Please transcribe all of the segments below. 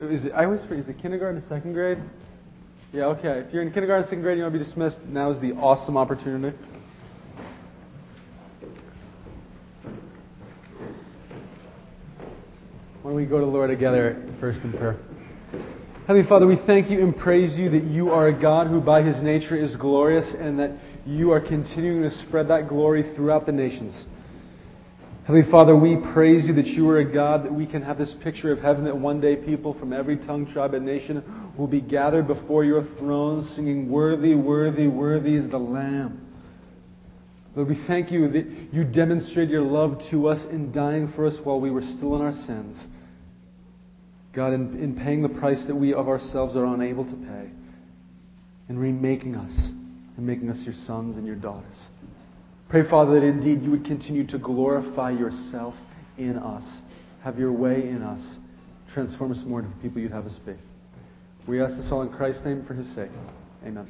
Is it, I always forget, is it kindergarten to second grade? Yeah, okay. If you're in kindergarten, second grade, you want to be dismissed, now is the awesome opportunity. Why don't we go to the Lord together first in prayer? Heavenly Father, we thank you and praise you that you are a God who by his nature is glorious and that you are continuing to spread that glory throughout the nations. Heavenly Father, we praise you that you are a God, that we can have this picture of heaven, that one day people from every tongue, tribe, and nation will be gathered before your throne singing, Worthy, worthy, worthy is the Lamb. Lord, we thank you that you demonstrated your love to us in dying for us while we were still in our sins. God, in, in paying the price that we of ourselves are unable to pay, in remaking us and making us your sons and your daughters. Pray, Father, that indeed you would continue to glorify yourself in us. Have your way in us. Transform us more into the people you'd have us be. We ask this all in Christ's name for his sake. Amen.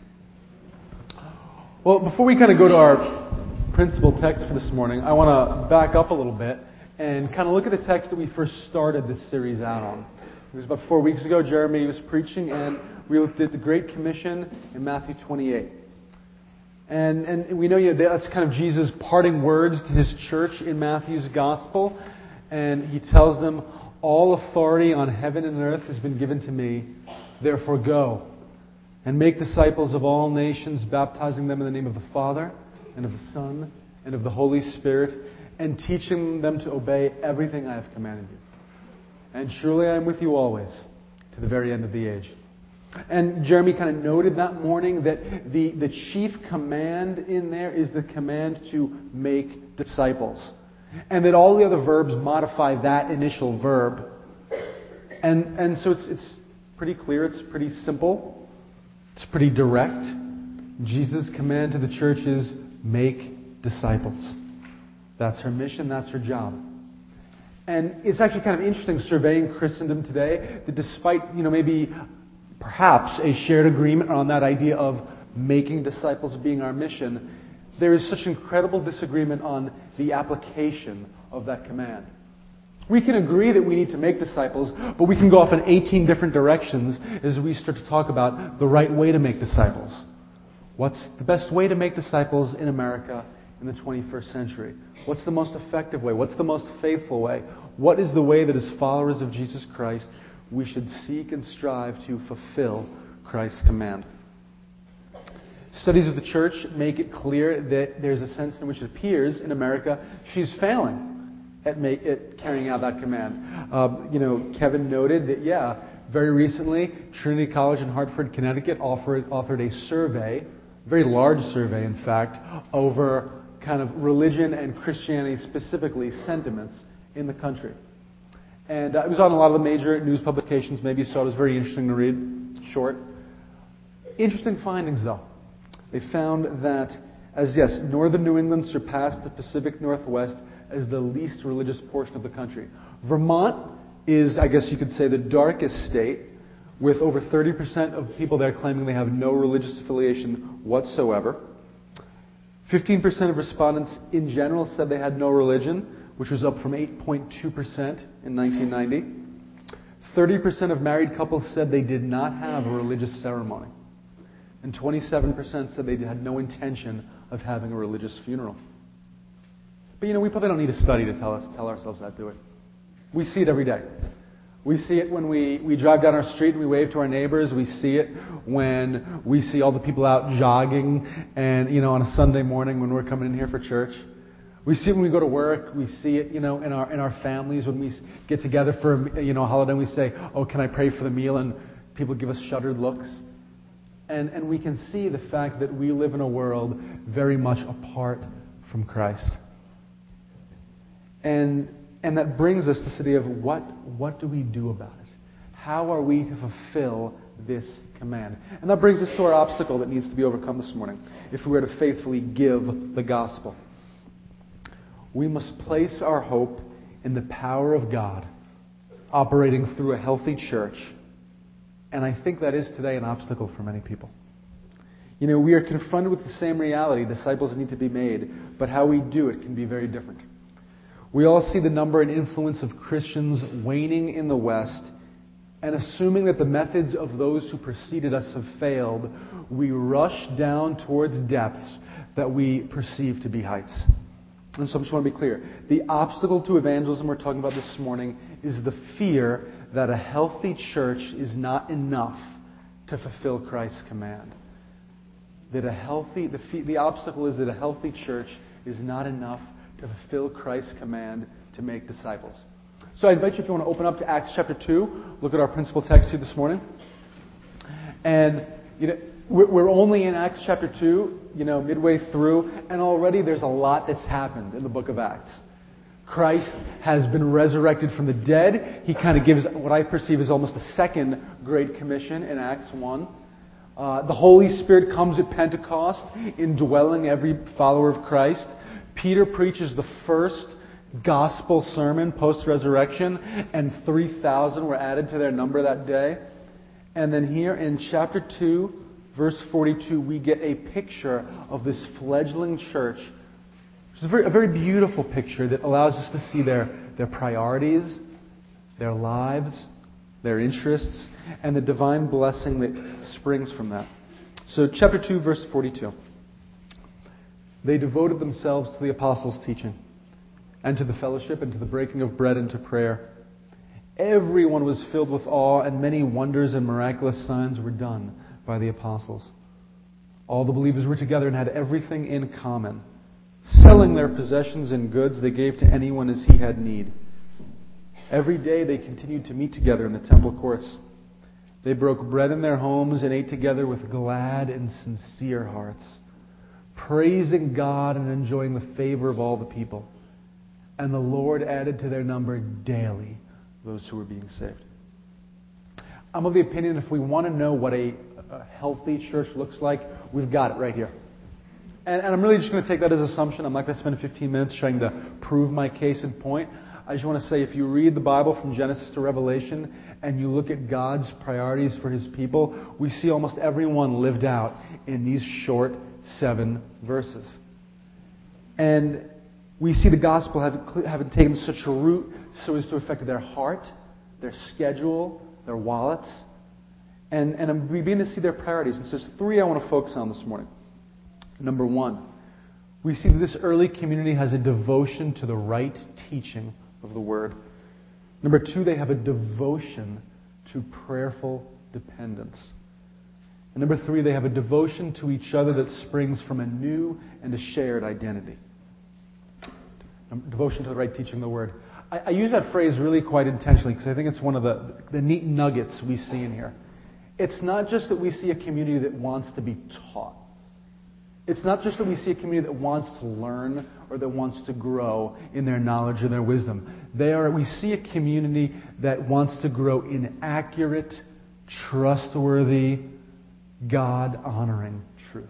Well, before we kind of go to our principal text for this morning, I want to back up a little bit and kind of look at the text that we first started this series out on. It was about four weeks ago. Jeremy was preaching, and we looked at the Great Commission in Matthew 28. And, and we know you know, that's kind of Jesus' parting words to his church in Matthew's gospel. And he tells them, All authority on heaven and earth has been given to me. Therefore, go and make disciples of all nations, baptizing them in the name of the Father, and of the Son, and of the Holy Spirit, and teaching them to obey everything I have commanded you. And surely I am with you always, to the very end of the age. And Jeremy kind of noted that morning that the, the chief command in there is the command to make disciples. And that all the other verbs modify that initial verb. And, and so it's, it's pretty clear, it's pretty simple, it's pretty direct. Jesus' command to the church is make disciples. That's her mission, that's her job. And it's actually kind of interesting surveying Christendom today that despite, you know, maybe perhaps a shared agreement on that idea of making disciples being our mission, there is such incredible disagreement on the application of that command. We can agree that we need to make disciples, but we can go off in 18 different directions as we start to talk about the right way to make disciples. What's the best way to make disciples in America in the 21st century? What's the most effective way? What's the most faithful way? What is the way that, as followers of Jesus Christ, we should seek and strive to fulfill Christ's command? Studies of the church make it clear that there's a sense in which it appears in America she's failing at, make, at carrying out that command. Um, you know, Kevin noted that, yeah, very recently, Trinity College in Hartford, Connecticut offered, authored a survey, a very large survey, in fact, over kind of religion and Christianity specifically sentiments in the country. And uh, it was on a lot of the major news publications. Maybe it. It was very interesting to read. Short. Interesting findings, though. They found that, as yes, northern New England surpassed the Pacific Northwest as the least religious portion of the country. Vermont is, I guess you could say, the darkest state, with over 30% of people there claiming they have no religious affiliation whatsoever. 15% of respondents in general said they had no religion, which was up from 8.2% in 1990. 30% of married couples said they did not have a religious ceremony. And 27% said they had no intention of having a religious funeral. But you know, we probably don't need a study to tell us tell ourselves that, do we? We see it every day. We see it when we, we drive down our street and we wave to our neighbors. We see it when we see all the people out jogging and, you know, on a Sunday morning when we're coming in here for church. We see it when we go to work. We see it, you know, in our, in our families when we get together for, a, you know, a holiday and we say, oh, can I pray for the meal? And people give us shuddered looks. And, and we can see the fact that we live in a world very much apart from Christ. And and that brings us to the city of what, what do we do about it? How are we to fulfill this command? And that brings us to our obstacle that needs to be overcome this morning if we are to faithfully give the gospel. We must place our hope in the power of God operating through a healthy church. And I think that is today an obstacle for many people. You know, we are confronted with the same reality. Disciples need to be made, but how we do it can be very different. We all see the number and influence of Christians waning in the West, And assuming that the methods of those who preceded us have failed, we rush down towards depths that we perceive to be heights. And so I just want to be clear. The obstacle to evangelism we're talking about this morning is the fear that a healthy church is not enough to fulfill Christ's command. That a healthy, the, the obstacle is that a healthy church is not enough to fulfill Christ's command to make disciples. So I invite you, if you want to open up to Acts chapter 2, look at our principal text here this morning. And, you know, we're only in Acts chapter 2, you know, midway through, and already there's a lot that's happened in the book of Acts. Christ has been resurrected from the dead. He kind of gives what I perceive as almost a second Great Commission in Acts 1. Uh, the Holy Spirit comes at Pentecost, indwelling every follower of Christ. Peter preaches the first gospel sermon post resurrection, and 3,000 were added to their number that day. And then here in chapter 2, verse 42, we get a picture of this fledgling church. It's a very, a very beautiful picture that allows us to see their, their priorities, their lives, their interests, and the divine blessing that springs from that. So, chapter 2, verse 42. They devoted themselves to the apostles' teaching, and to the fellowship, and to the breaking of bread, and to prayer. Everyone was filled with awe, and many wonders and miraculous signs were done by the apostles. All the believers were together and had everything in common. Selling their possessions and goods, they gave to anyone as he had need. Every day they continued to meet together in the temple courts. They broke bread in their homes and ate together with glad and sincere hearts, praising God and enjoying the favor of all the people. And the Lord added to their number daily those who were being saved. I'm of the opinion if we want to know what a, a healthy church looks like, we've got it right here. And, and I'm really just going to take that as assumption. I'm not going to spend 15 minutes trying to prove my case in point. I just want to say if you read the Bible from Genesis to Revelation and you look at God's priorities for his people, we see almost everyone lived out in these short seven verses. And we see the gospel having, taken such a root so as to affect their heart, their schedule, their wallets. And, and we begin to see their priorities. And so there's three I want to focus on this morning. Number one, we see that this early community has a devotion to the right teaching of the Word. Number two, they have a devotion to prayerful dependence. And number three, they have a devotion to each other that springs from a new and a shared identity. Devotion to the right teaching of the Word. I, I use that phrase really quite intentionally because I think it's one of the, the neat nuggets we see in here. It's not just that we see a community that wants to be taught. It's not just that we see a community that wants to learn or that wants to grow in their knowledge and their wisdom. They are, we see a community that wants to grow in accurate, trustworthy, God honoring truth.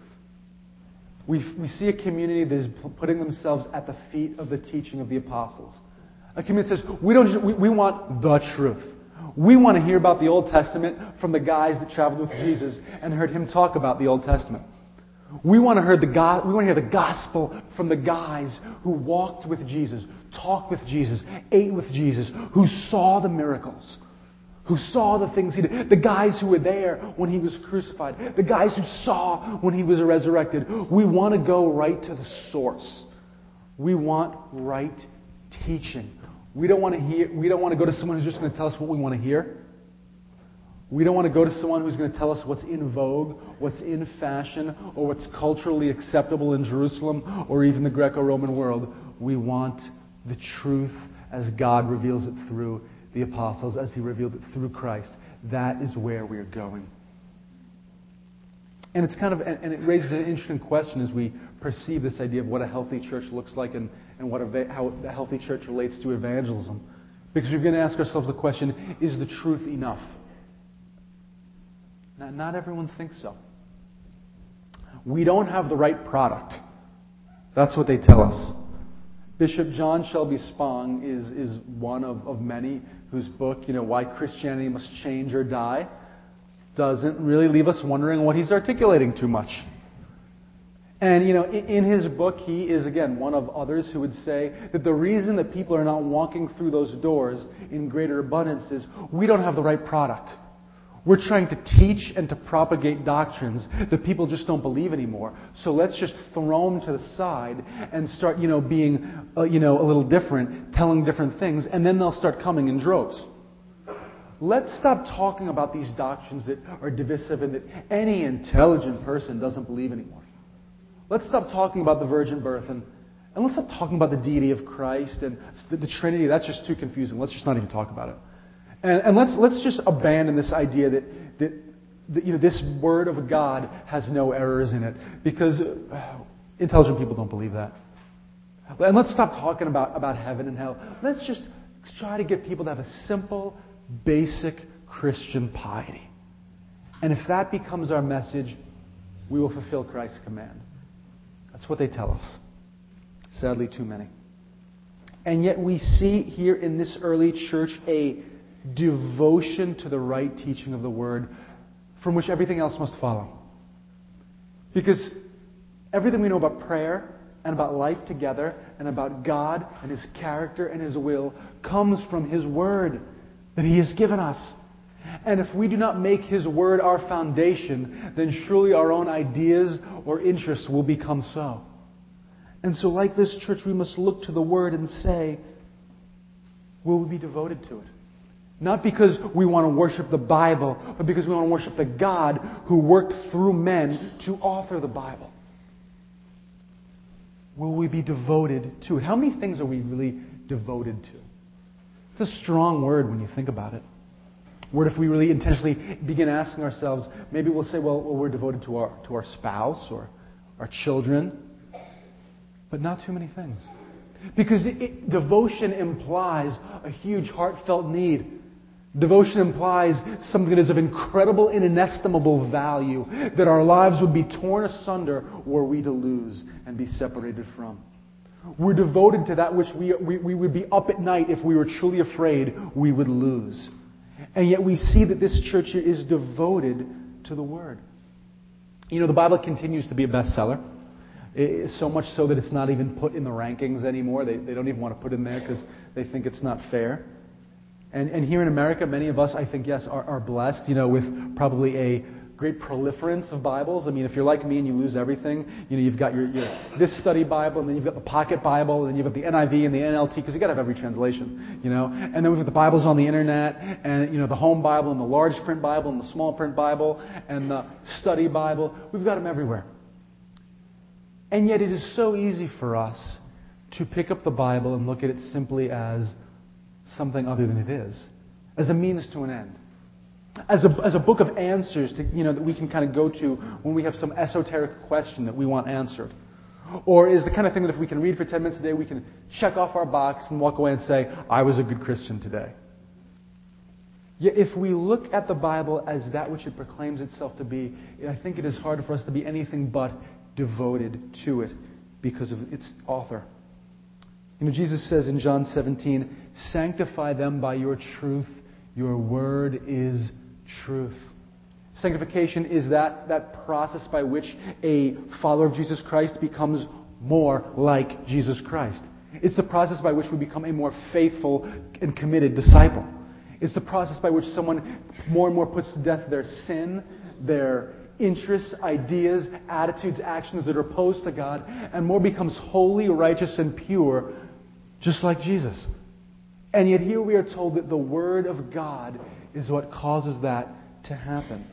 We, we see a community that is putting themselves at the feet of the teaching of the apostles. A community that says, we, don't we, we want the truth. We want to hear about the Old Testament from the guys that traveled with Jesus and heard him talk about the Old Testament. We want to hear the God, we want to hear the gospel from the guys who walked with Jesus, talked with Jesus, ate with Jesus, who saw the miracles, who saw the things he did, the guys who were there when he was crucified, the guys who saw when he was resurrected. We want to go right to the source. We want right teaching. We don't want to hear we don't want to go to someone who's just going to tell us what we want to hear. We don't want to go to someone who's going to tell us what's in vogue, what's in fashion, or what's culturally acceptable in Jerusalem or even the Greco Roman world. We want the truth as God reveals it through the apostles, as He revealed it through Christ. That is where we're going. And it's kind of, and it raises an interesting question as we perceive this idea of what a healthy church looks like and, and what how the healthy church relates to evangelism. Because we're going to ask ourselves the question is the truth enough? Now, not everyone thinks so. We don't have the right product. That's what they tell us. Bishop John Shelby Spong is, is one of, of many whose book, you know, Why Christianity Must Change or Die, doesn't really leave us wondering what he's articulating too much. And, you know, in his book, he is, again, one of others who would say that the reason that people are not walking through those doors in greater abundance is we don't have the right product. We're trying to teach and to propagate doctrines that people just don't believe anymore. So let's just throw them to the side and start, you know, being, uh, you know, a little different, telling different things, and then they'll start coming in droves. Let's stop talking about these doctrines that are divisive and that any intelligent person doesn't believe anymore. Let's stop talking about the virgin birth and, and let's stop talking about the deity of Christ and the, the Trinity. That's just too confusing. Let's just not even talk about it. And, and let's, let's just abandon this idea that, that, that you know, this Word of God has no errors in it because uh, intelligent people don't believe that. And let's stop talking about, about heaven and hell. Let's just try to get people to have a simple, basic Christian piety. And if that becomes our message, we will fulfill Christ's command. That's what they tell us. Sadly, too many. And yet we see here in this early church a devotion to the right teaching of the word from which everything else must follow. Because everything we know about prayer and about life together and about God and His character and His will comes from His Word that He has given us. And if we do not make His Word our foundation, then surely our own ideas or interests will become so. And so, like this church, we must look to the Word and say, will we be devoted to it? Not because we want to worship the Bible, but because we want to worship the God who worked through men to author the Bible. Will we be devoted to it? How many things are we really devoted to? It's a strong word when you think about it. What if we really intentionally begin asking ourselves, maybe we'll say, well, well we're devoted to our, to our spouse or our children, but not too many things. Because it, it, devotion implies a huge heartfelt need. Devotion implies something that is of incredible and inestimable value, that our lives would be torn asunder were we to lose and be separated from. We're devoted to that which we, we, we would be up at night if we were truly afraid we would lose. And yet we see that this church here is devoted to the Word. You know, the Bible continues to be a bestseller. so much so that it's not even put in the rankings anymore. They, they don't even want to put it in there because they think it's not fair. And, and here in America, many of us, I think, yes, are, are blessed, you know, with probably a great proliferance of Bibles. I mean, if you're like me and you lose everything, you know, you've got your, your this study Bible, and then you've got the Pocket Bible, and you've got the NIV and the NLT, because you've got to have every translation, you know. And then we've got the Bibles on the internet, and, you know, the home Bible, and the large print Bible, and the small print Bible, and the study Bible. We've got them everywhere. And yet it is so easy for us to pick up the Bible and look at it simply as something other than it is, as a means to an end as a, as a book of answers to, you know, that we can kind of go to when we have some esoteric question that we want answered. Or is the kind of thing that if we can read for 10 minutes a day, we can check off our box and walk away and say, I was a good Christian today. Yet if we look at the Bible as that which it proclaims itself to be, I think it is hard for us to be anything but devoted to it because of its author. You know, Jesus says in John 17, Sanctify them by your truth. Your word is truth. Sanctification is that, that process by which a follower of Jesus Christ becomes more like Jesus Christ. It's the process by which we become a more faithful and committed disciple. It's the process by which someone more and more puts to death their sin, their interests, ideas, attitudes, actions that are opposed to God, and more becomes holy, righteous, and pure, just like Jesus. And yet, here we are told that the Word of God is what causes that to happen.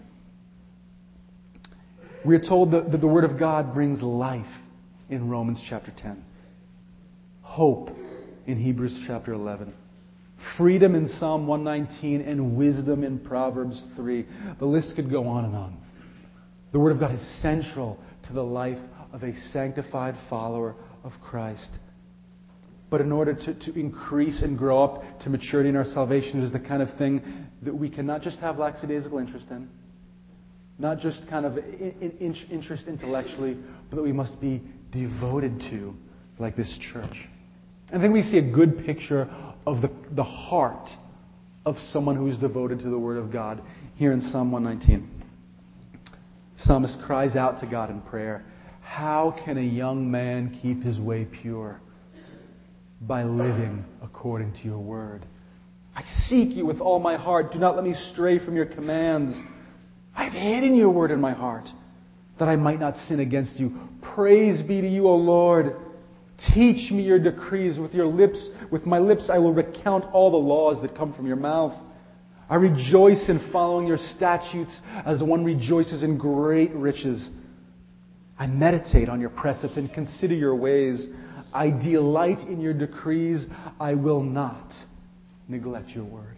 We are told that, the Word of God brings life in Romans chapter 10, hope in Hebrews chapter 11, freedom in Psalm 119, and wisdom in Proverbs 3. The list could go on and on. The Word of God is central to the life of a sanctified follower of Christ. But in order to, to increase and grow up to maturity in our salvation, it is the kind of thing that we can not just have lackadaisical interest in, not just kind of in, in, interest intellectually, but that we must be devoted to, like this church. I think we see a good picture of the, the heart of someone who is devoted to the Word of God here in Psalm 119. The psalmist cries out to God in prayer, How can a young man keep his way pure? By living according to your word. I seek you with all my heart. Do not let me stray from your commands. I have hidden your word in my heart that I might not sin against you. Praise be to you, O Lord. Teach me your decrees with your lips. With my lips I will recount all the laws that come from your mouth. I rejoice in following your statutes as one rejoices in great riches. I meditate on your precepts and consider your ways. I delight in your decrees. I will not neglect your word.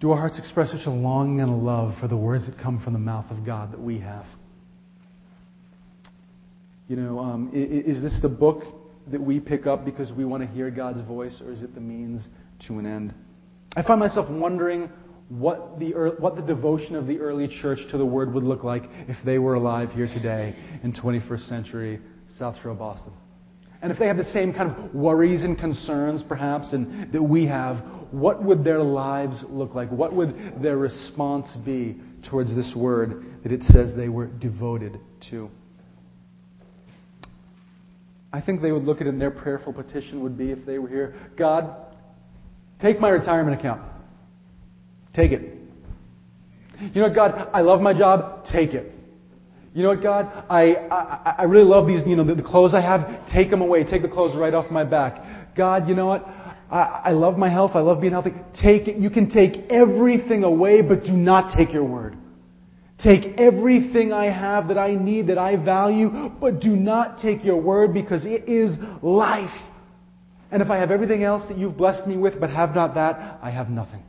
Do our hearts express such a longing and a love for the words that come from the mouth of God that we have? You know, um, is this the book that we pick up because we want to hear God's voice, or is it the means to an end? I find myself wondering what the, what the devotion of the early church to the Word would look like if they were alive here today in 21st century South Shore Boston. And if they had the same kind of worries and concerns, perhaps, and that we have, what would their lives look like? What would their response be towards this word that it says they were devoted to? I think they would look at it and their prayerful petition would be if they were here God, take my retirement account. Take it. You know what, God? I love my job. Take it. You know what, God? I, I, I really love these, you know, the, the, clothes I have. Take them away. Take the clothes right off my back. God, you know what? I, I love my health. I love being healthy. Take it. You can take everything away, but do not take your word. Take everything I have that I need, that I value, but do not take your word because it is life. And if I have everything else that you've blessed me with, but have not that, I have nothing.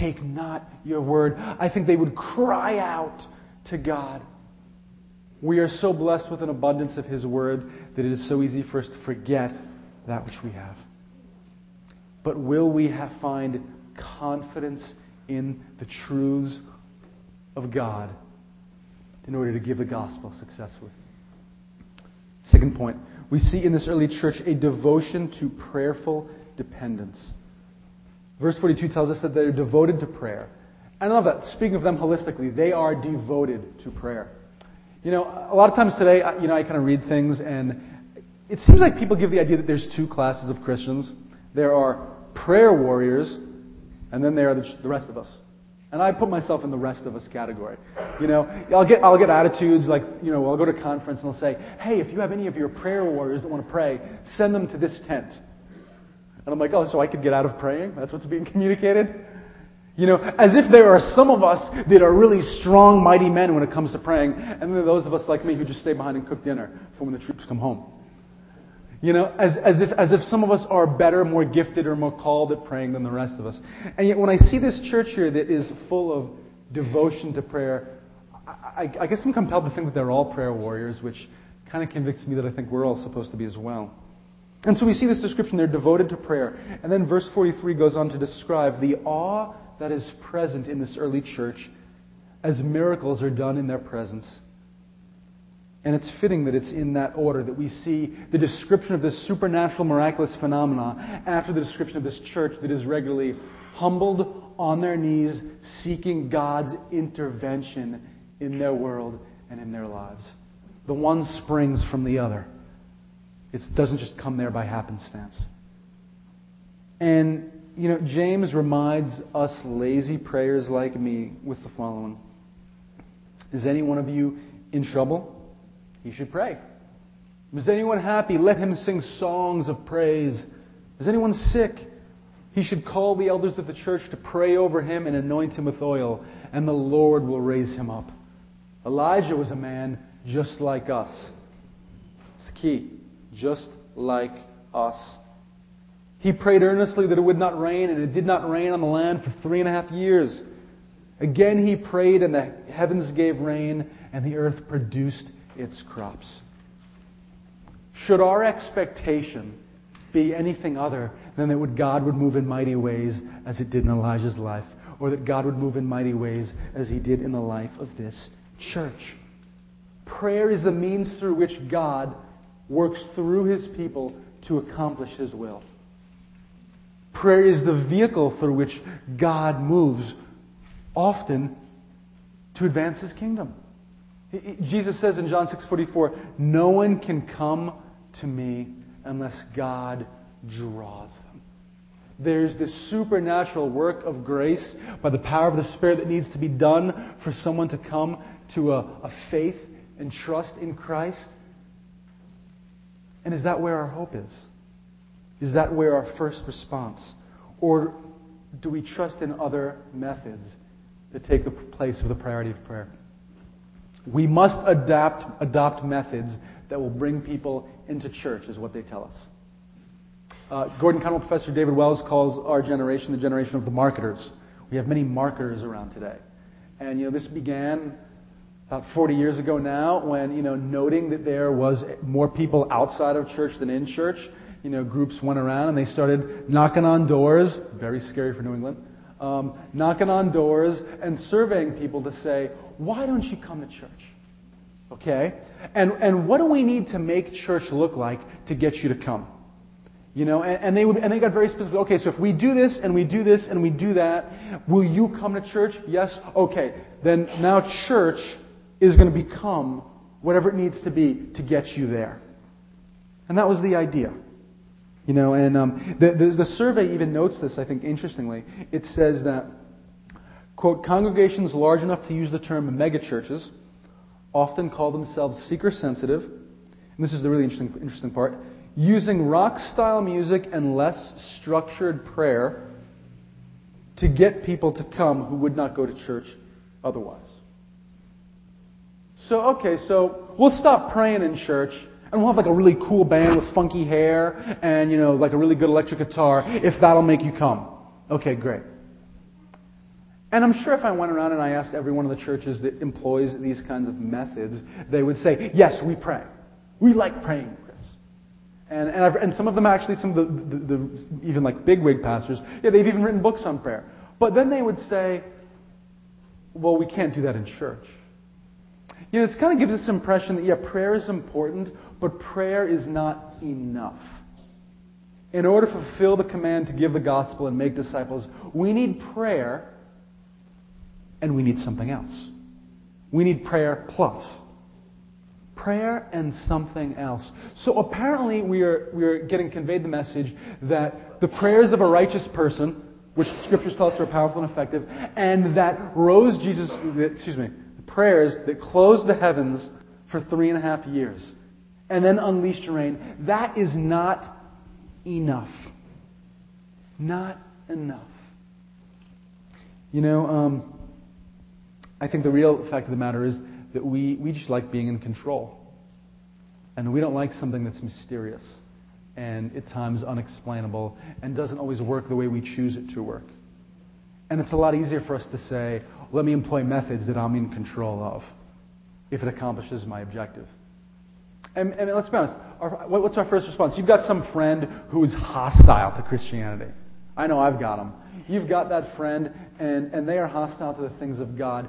Take not your word. I think they would cry out to God. We are so blessed with an abundance of His word that it is so easy for us to forget that which we have. But will we have, find confidence in the truths of God in order to give the gospel successfully. Second point, we see in this early church a devotion to prayerful dependence. Verse 42 tells us that they're devoted to prayer. And I love that. Speaking of them holistically, they are devoted to prayer. You know, a lot of times today, you know, I kind of read things and it seems like people give the idea that there's two classes of Christians. There are prayer warriors, and then there are the rest of us. And I put myself in the rest of us category. You know, I'll get, I'll get attitudes like, you know, I'll go to conference and they'll say, hey, if you have any of your prayer warriors that want to pray, send them to this tent. And I'm like, oh, so I could get out of praying? That's what's being communicated? You know, as if there are some of us that are really strong, mighty men when it comes to praying, and then those of us like me who just stay behind and cook dinner for when the troops come home. You know, as, as, if, as if some of us are better, more gifted, or more called at praying than the rest of us. And yet, when I see this church here that is full of devotion to prayer, I, I guess I'm compelled to think that they're all prayer warriors, which kind of convicts me that I think we're all supposed to be as well. And so we see this description, they're devoted to prayer. And then verse 43 goes on to describe the awe that is present in this early church as miracles are done in their presence. And it's fitting that it's in that order that we see the description of this supernatural, miraculous phenomena after the description of this church that is regularly humbled on their knees, seeking God's intervention in their world and in their lives. The one springs from the other. It doesn't just come there by happenstance. And, you know, James reminds us lazy prayers like me with the following Is any one of you in trouble? he should pray. Is anyone happy? Let him sing songs of praise. Is anyone sick? He should call the elders of the church to pray over him and anoint him with oil, and the Lord will raise him up. Elijah was a man just like us. It's the key. Just like us. He prayed earnestly that it would not rain, and it did not rain on the land for three and a half years. Again he prayed, and the heavens gave rain, and the earth produced its crops. Should our expectation be anything other than that God would move in mighty ways as it did in Elijah's life, or that God would move in mighty ways as he did in the life of this church? Prayer is the means through which God works through his people to accomplish his will. Prayer is the vehicle through which God moves, often to advance his kingdom. Jesus says in John 6:44, "No one can come to me unless God draws them." There's this supernatural work of grace by the power of the Spirit that needs to be done for someone to come to a, a faith and trust in Christ. And is that where our hope is? Is that where our first response? Or do we trust in other methods that take the place of the priority of prayer? We must adapt, adopt methods that will bring people into church, is what they tell us. Uh, Gordon Conwell Professor David Wells calls our generation the generation of the marketers. We have many marketers around today. And, you know, this began about 40 years ago now when, you know, noting that there was more people outside of church than in church, you know, groups went around and they started knocking on doors, very scary for New England, um, knocking on doors and surveying people to say, why don't you come to church? Okay? And, and what do we need to make church look like to get you to come? You know, and, and, they would, and they got very specific. Okay, so if we do this and we do this and we do that, will you come to church? Yes. Okay. Then now church is going to become whatever it needs to be to get you there. And that was the idea. You know, and um, the, the, the survey even notes this, I think, interestingly. It says that, quote, congregations large enough to use the term megachurches often call themselves seeker sensitive. And this is the really interesting, interesting part. Using rock style music and less structured prayer to get people to come who would not go to church otherwise. So, okay, so we'll stop praying in church and we'll have like a really cool band with funky hair and, you know, like a really good electric guitar if that'll make you come. Okay, great. And I'm sure if I went around and I asked every one of the churches that employs these kinds of methods, they would say, yes, we pray. We like praying, Chris. And, and, I've, and some of them actually, some of the, the, the even like bigwig pastors, yeah, they've even written books on prayer. But then they would say, well, we can't do that in church. You know, this kind of gives us impression that, yeah, prayer is important, but prayer is not enough. In order to fulfill the command to give the gospel and make disciples, we need prayer and we need something else. We need prayer plus. Prayer and something else. So apparently, we are, we are getting conveyed the message that the prayers of a righteous person, which the scriptures tell us are powerful and effective, and that rose Jesus, excuse me, prayers that closed the heavens for three and a half years and then unleashed rain. That is not enough. Not enough. You know, um, I think the real fact of the matter is that we, we just like being in control. And we don't like something that's mysterious and at times unexplainable and doesn't always work the way we choose it to work. And it's a lot easier for us to say, let me employ methods that I'm in control of if it accomplishes my objective. And, and let's be honest, our, what's our first response? You've got some friend who is hostile to Christianity. I know I've got them. You've got that friend, and, and they are hostile to the things of God.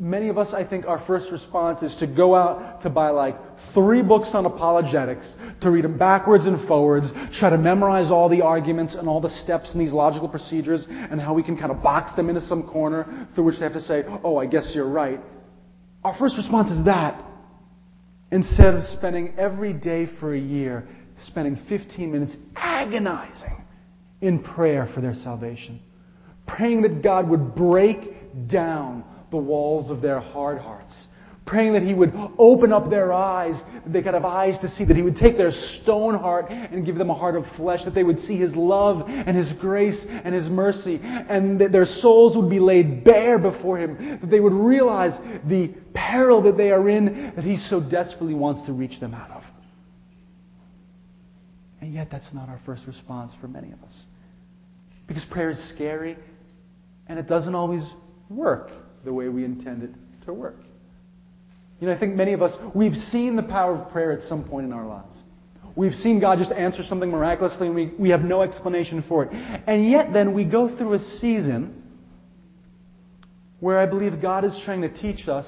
Many of us, I think, our first response is to go out to buy like three books on apologetics, to read them backwards and forwards, try to memorize all the arguments and all the steps in these logical procedures, and how we can kind of box them into some corner through which they have to say, oh, I guess you're right. Our first response is that. Instead of spending every day for a year, spending 15 minutes agonizing in prayer for their salvation. Praying that God would break down the walls of their hard hearts praying that He would open up their eyes, that they could have eyes to see, that He would take their stone heart and give them a heart of flesh, that they would see His love and His grace and His mercy, and that their souls would be laid bare before Him, that they would realize the peril that they are in, that He so desperately wants to reach them out of. And yet, that's not our first response for many of us. Because prayer is scary, and it doesn't always work the way we intend it to work. You know, I think many of us, we've seen the power of prayer at some point in our lives. We've seen God just answer something miraculously and we, we have no explanation for it. And yet then we go through a season where I believe God is trying to teach us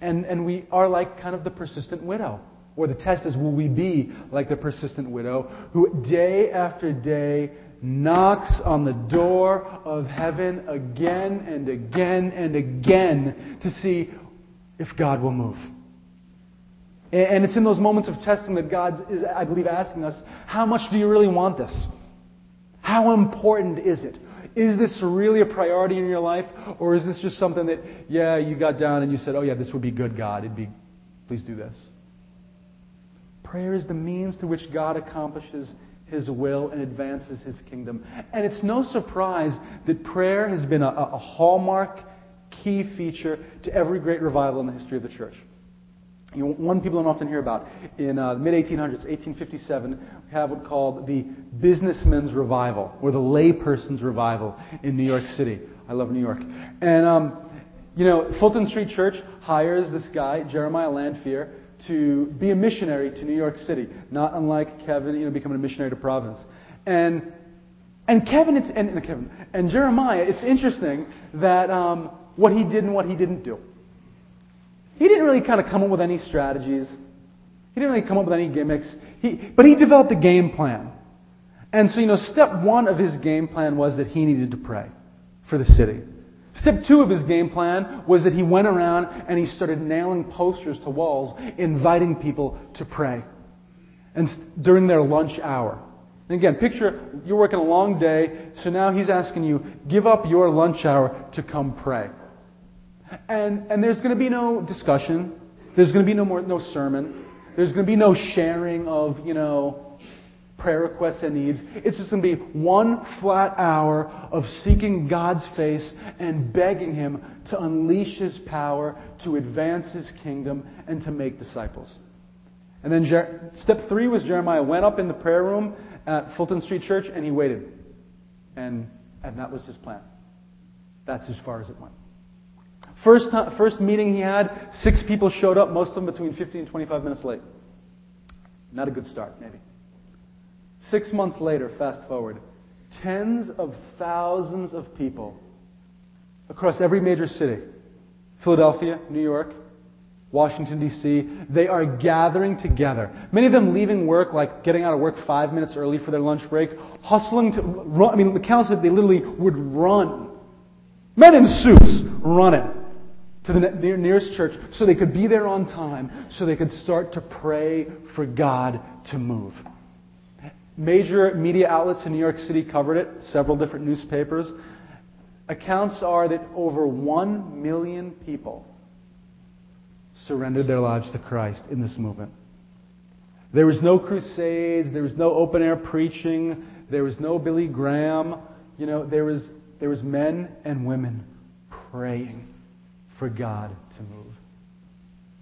and, and we are like kind of the persistent widow. Or the test is, will we be like the persistent widow who day after day knocks on the door of heaven again and again and again to see if God will move. And it's in those moments of testing that God is, I believe, asking us, how much do you really want this? How important is it? Is this really a priority in your life? Or is this just something that, yeah, you got down and you said, oh, yeah, this would be good, God. It'd be, please do this. Prayer is the means through which God accomplishes His will and advances His kingdom. And it's no surprise that prayer has been a, a hallmark, key feature to every great revival in the history of the church. You know, one people don't often hear about. In uh, the mid 1800s, 1857, we have what's called the businessman's revival, or the layperson's revival in New York City. I love New York. And, um, you know, Fulton Street Church hires this guy, Jeremiah Lanphier, to be a missionary to New York City, not unlike Kevin, you know, becoming a missionary to Providence. And and Kevin, it's and, and Kevin and Jeremiah. It's interesting that um, what he did and what he didn't do. He didn't really kind of come up with any strategies. He didn't really come up with any gimmicks. He, but he developed a game plan. And so, you know, step one of his game plan was that he needed to pray for the city. Step two of his game plan was that he went around and he started nailing posters to walls, inviting people to pray. And during their lunch hour. And again, picture you're working a long day, so now he's asking you, give up your lunch hour to come pray. And, and there's going to be no discussion. There's going to be no more, no sermon. There's going to be no sharing of, you know, prayer requests and needs. It's just going to be one flat hour of seeking God's face and begging Him to unleash His power, to advance His kingdom, and to make disciples. And then Jer- step three was Jeremiah went up in the prayer room at Fulton Street Church and he waited. And, and that was his plan. That's as far as it went. First, time, first meeting he had, six people showed up, most of them between 15 and 25 minutes late. Not a good start, maybe. Six months later, fast forward, tens of thousands of people across every major city Philadelphia, New York, Washington, D.C. They are gathering together. Many of them leaving work, like getting out of work five minutes early for their lunch break, hustling to run. I mean, the council, they literally would run. Men in suits running to the nearest church so they could be there on time, so they could start to pray for God to move. Major media outlets in New York City covered it, several different newspapers. Accounts are that over 1 million people surrendered their lives to Christ in this movement. There was no crusades, there was no open air preaching, there was no Billy Graham. You know, there was, there was men and women praying for God to move.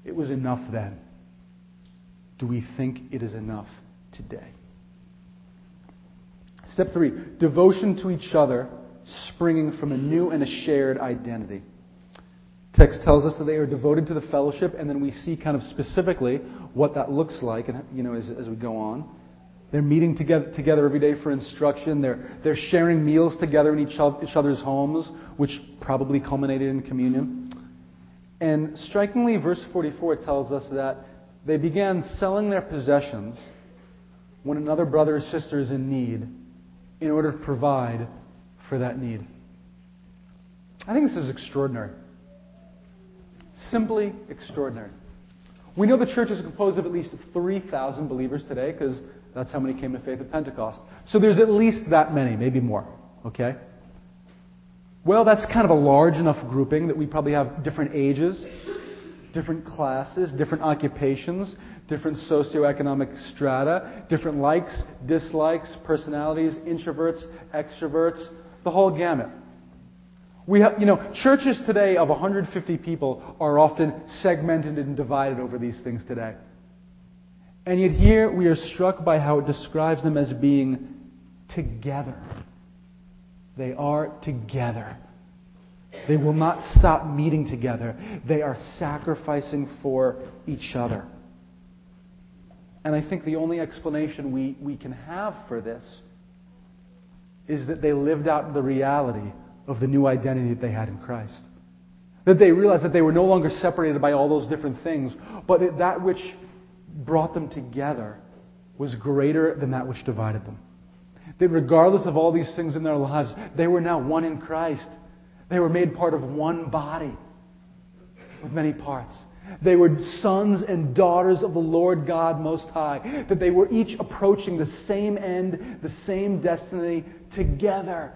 It was enough then. Do we think it is enough today? Step three devotion to each other, springing from a new and a shared identity. Text tells us that they are devoted to the fellowship, and then we see kind of specifically what that looks like, and you know, as, as we go on. They're meeting together, together every day for instruction. They're, they're sharing meals together in each, each other's homes, which probably culminated in communion. And strikingly, verse 44 tells us that they began selling their possessions when another brother or sister is in need in order to provide for that need. I think this is extraordinary. Simply extraordinary. We know the church is composed of at least 3,000 believers today because that's how many came to faith at Pentecost. So there's at least that many, maybe more. Okay? Well, that's kind of a large enough grouping that we probably have different ages, different classes, different occupations, different socioeconomic strata, different likes, dislikes, personalities, introverts, extroverts, the whole gamut. We have, you know, churches today of 150 people are often segmented and divided over these things today. And yet here we are struck by how it describes them as being together. They are together. They will not stop meeting together. They are sacrificing for each other. And I think the only explanation we, we can have for this is that they lived out the reality of the new identity that they had in Christ. That they realized that they were no longer separated by all those different things, but that that which brought them together was greater than that which divided them. That regardless of all these things in their lives, they were now one in Christ. They were made part of one body. with many parts. They were sons and daughters of the Lord God Most High. That they were each approaching the same end, the same destiny together.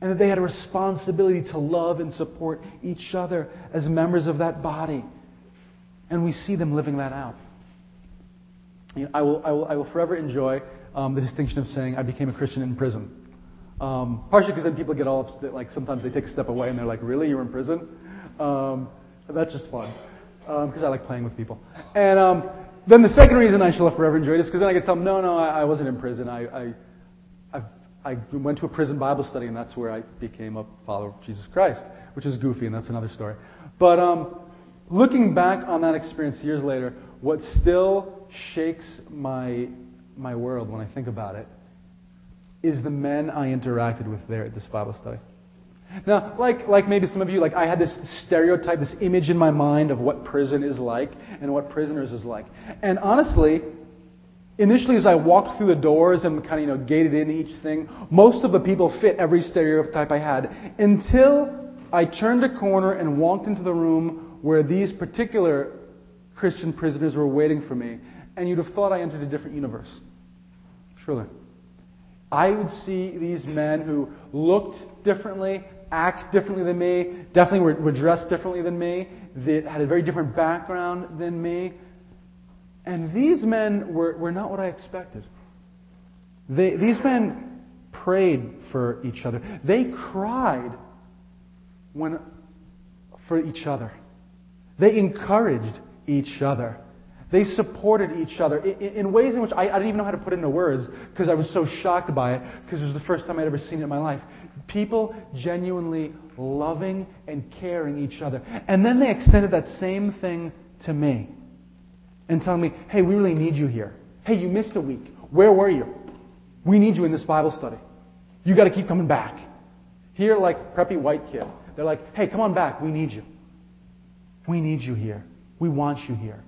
And that they had a responsibility to love and support each other as members of that body. And we see them living that out. You know, I, will, I, will, I will forever enjoy um, the distinction of saying I became a Christian in prison. Um, partially because then people get all upset, like sometimes they take a step away and they're like, really, you're in prison? Um, that's just fun because um, I like playing with people. And um, then the second reason I shall have forever enjoy it is because then I can tell them, no, no, I, I wasn't in prison. I, I, I, I went to a prison Bible study, and that's where I became a follower of Jesus Christ, which is goofy, and that's another story. But um, looking back on that experience years later, what still shakes my my world when I think about it is the men I interacted with there at this Bible study. Now, like, like maybe some of you, like I had this stereotype, this image in my mind of what prison is like and what prisoners is like. And honestly, initially as I walked through the doors and kind of, you know, gated in each thing, most of the people fit every stereotype I had until I turned a corner and walked into the room where these particular Christian prisoners were waiting for me. And you'd have thought I entered a different universe. Surely. I would see these men who looked differently, act differently than me, definitely were, were dressed differently than me, that had a very different background than me. And these men were, were not what I expected. They, these men prayed for each other. They cried when, for each other. They encouraged each other. They supported each other in, ways in which I, I, didn't even know how to put into words because I was so shocked by it because it was the first time I'd ever seen it in my life. People genuinely loving and caring each other. And then they extended that same thing to me and telling me, hey, we really need you here. Hey, you missed a week. Where were you? We need you in this Bible study. You got to keep coming back. Here, like preppy white kid, they're like, hey, come on back. We need you. We need you here. We want you here.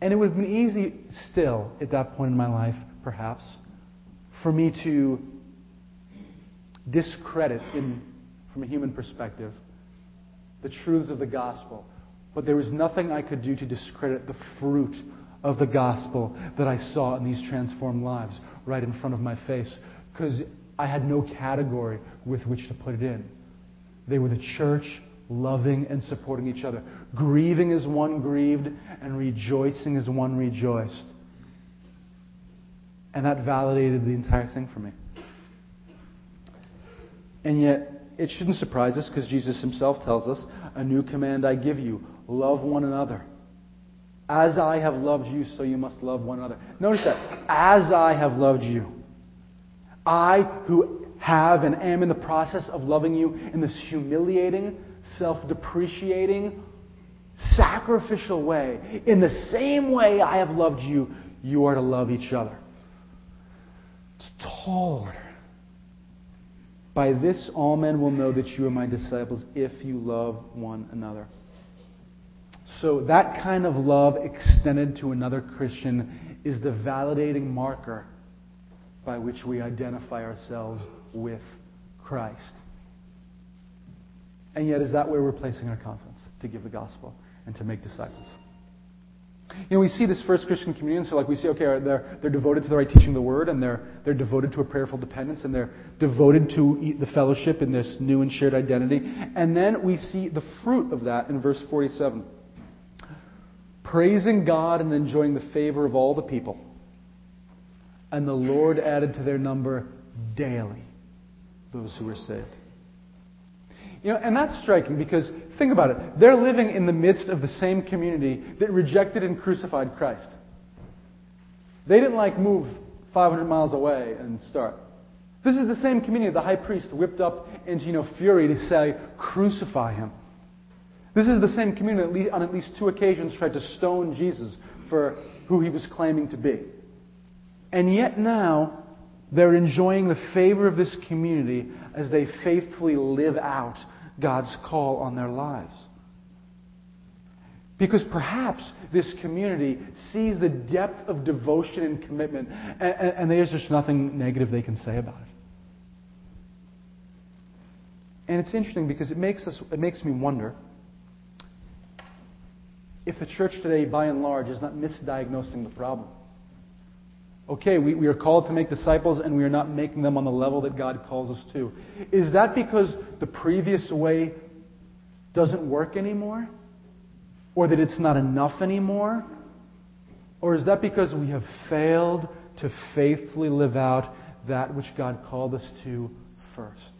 And it would have been easy still at that point in my life, perhaps, for me to discredit, in, from a human perspective, the truths of the gospel. But there was nothing I could do to discredit the fruit of the gospel that I saw in these transformed lives right in front of my face because I had no category with which to put it in. They were the church loving and supporting each other, grieving as one grieved, and rejoicing as one rejoiced. And that validated the entire thing for me. And yet, it shouldn't surprise us because Jesus himself tells us, A new command I give you love one another. As I have loved you, so you must love one another. Notice that. As I have loved you. I, who have and am in the process of loving you in this humiliating, self depreciating, sacrificial way. In the same way I have loved you, you are to love each other. It's a tall order. By this, all men will know that you are my disciples if you love one another. So, that kind of love extended to another Christian is the validating marker by which we identify ourselves with Christ. And yet, is that where we're placing our confidence to give the gospel and to make disciples? You know, we see this first Christian communion, so like we see, okay, they're, they're devoted to the right teaching of the word, and they're, they're devoted to a prayerful dependence, and they're devoted to the fellowship in this new and shared identity. And then we see the fruit of that in verse 47. Praising God and enjoying the favor of all the people. And the Lord added to their number daily those who were saved. You know, and that's striking because think about it. They're living in the midst of the same community that rejected and crucified Christ. They didn't like move 500 miles away and start. This is the same community the high priest whipped up into you know, fury to say, crucify him. This is the same community that on at least two occasions tried to stone Jesus for who he was claiming to be. And yet now, they're enjoying the favor of this community as they faithfully live out God's call on their lives. Because perhaps this community sees the depth of devotion and commitment, and, and, there's just nothing negative they can say about it. And it's interesting because it makes, us, it makes me wonder if the church today, by and large, is not misdiagnosing the problem. Okay, we, we are called to make disciples and we are not making them on the level that God calls us to. Is that because the previous way doesn't work anymore? Or that it's not enough anymore? Or is that because we have failed to faithfully live out that which God called us to first?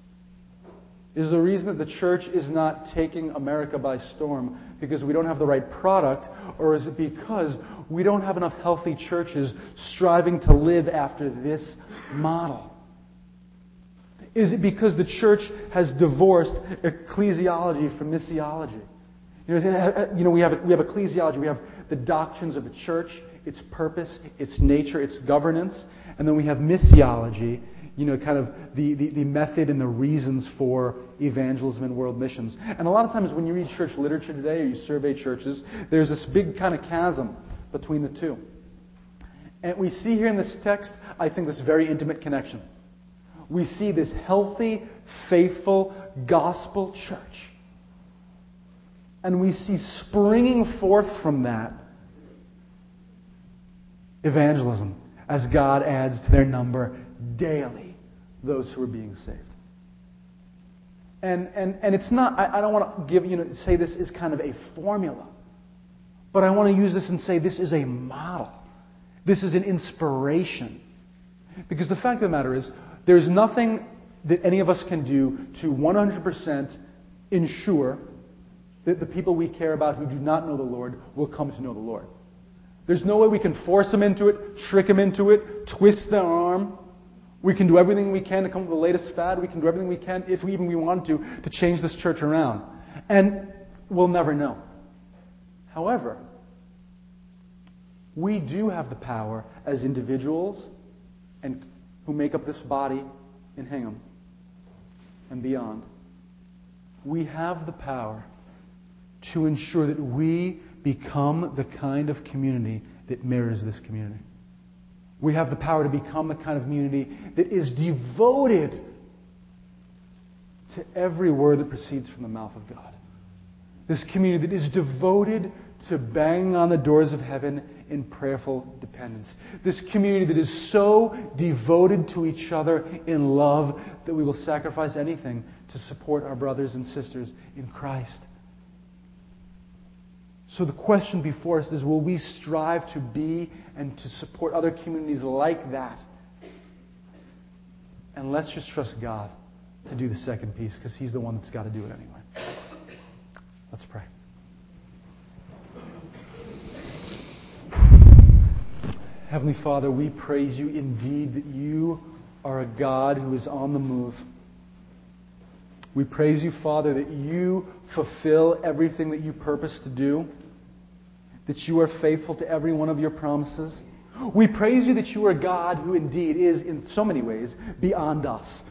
Is the reason that the church is not taking America by storm because we don't have the right product, or is it because we don't have enough healthy churches striving to live after this model? Is it because the church has divorced ecclesiology from missiology? You know, we, have, we have ecclesiology, we have the doctrines of the church, its purpose, its nature, its governance, and then we have missiology, you know, kind of the, the, the, method and the reasons for evangelism and world missions. And a lot of times when you read church literature today or you survey churches, there's this big kind of chasm between the two. And we see here in this text, I think, this very intimate connection. We see this healthy, faithful, gospel church. And we see springing forth from that evangelism as God adds to their number daily those who are being saved. And, and, and it's not, I, I don't want to give, you know, say this is kind of a formula. But I want to use this and say this is a model. This is an inspiration. Because the fact of the matter is, there's nothing that any of us can do to 100% ensure that the people we care about who do not know the Lord will come to know the Lord. There's no way we can force them into it, trick them into it, twist their arm, we can do everything we can to come up with the latest fad. We can do everything we can, if we even we want to, to change this church around. And we'll never know. However, we do have the power as individuals and who make up this body in Hingham and beyond. We have the power to ensure that we become the kind of community that mirrors this community. We have the power to become the kind of community that is devoted to every word that proceeds from the mouth of God. This community that is devoted to banging on the doors of heaven in prayerful dependence. This community that is so devoted to each other in love that we will sacrifice anything to support our brothers and sisters in Christ. So the question before us is will we strive to be and to support other communities like that? And let's just trust God to do the second piece because He's the one that's got to do it anyway. Let's pray. Heavenly Father, we praise you indeed that you are a God who is on the move. We praise you, Father, that you fulfill everything that you purpose to do that you are faithful to every one of your promises. We praise you that you are God who indeed is, in so many ways, beyond us.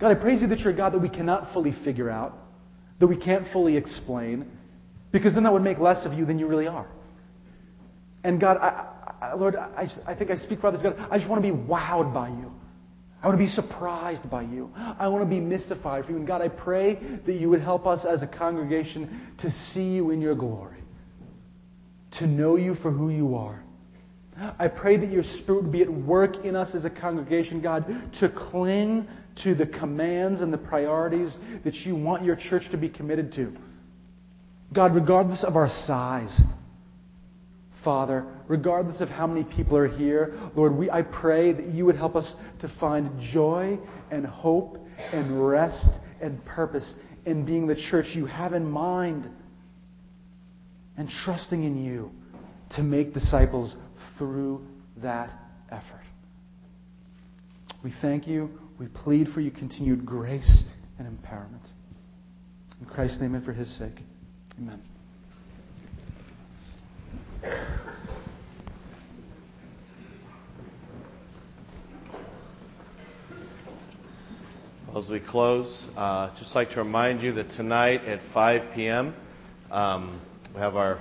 God, I praise you that you're a God that we cannot fully figure out, that we can't fully explain, because then that would make less of you than you really are. And God, I, I, Lord, I, I think I speak for others. God, I just want to be wowed by you. I want to be surprised by you. I want to be mystified for you. And God, I pray that you would help us as a congregation to see you in your glory to know you for who you are. I pray that your Spirit would be at work in us as a congregation, God, to cling to the commands and the priorities that you want your church to be committed to. God, regardless of our size, Father, regardless of how many people are here, Lord, we, I pray that you would help us to find joy and hope and rest and purpose in being the church you have in mind and trusting in you to make disciples through that effort. We thank you. We plead for your continued grace and empowerment. In Christ's name and for his sake. Amen. As we close, uh, just like to remind you that tonight at 5 p.m., um, we have our,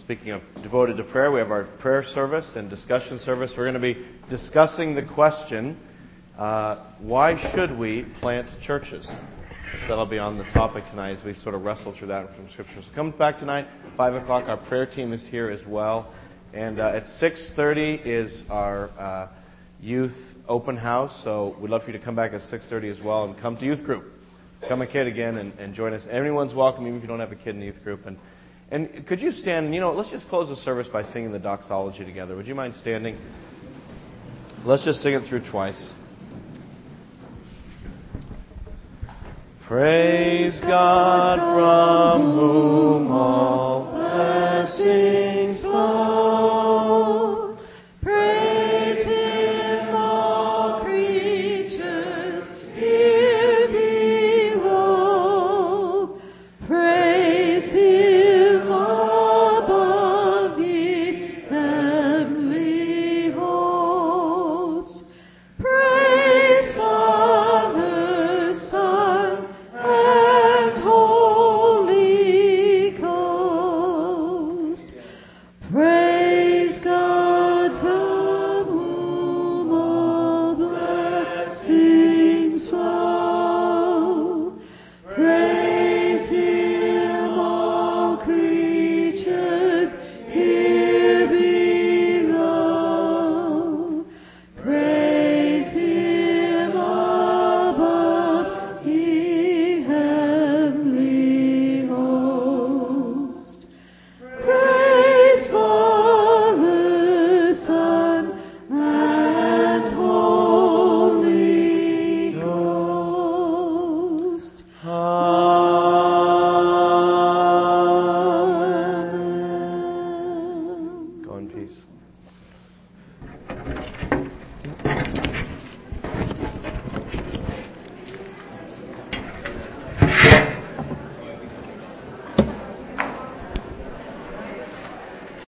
speaking of devoted to prayer, we have our prayer service and discussion service. We're going to be discussing the question uh, why should we plant churches? So that'll be on the topic tonight as we sort of wrestle through that from Scripture. So come back tonight, 5 o'clock. Our prayer team is here as well. And uh, at 6.30 is our uh, youth open house. So we'd love for you to come back at 6.30 as well and come to youth group. Come a kid again and, and join us. Everyone's welcome, even if you don't have a kid in the youth group. And, and could you stand, you know, let's just close the service by singing the doxology together. Would you mind standing? Let's just sing it through twice. Praise God from whom all blessings flow.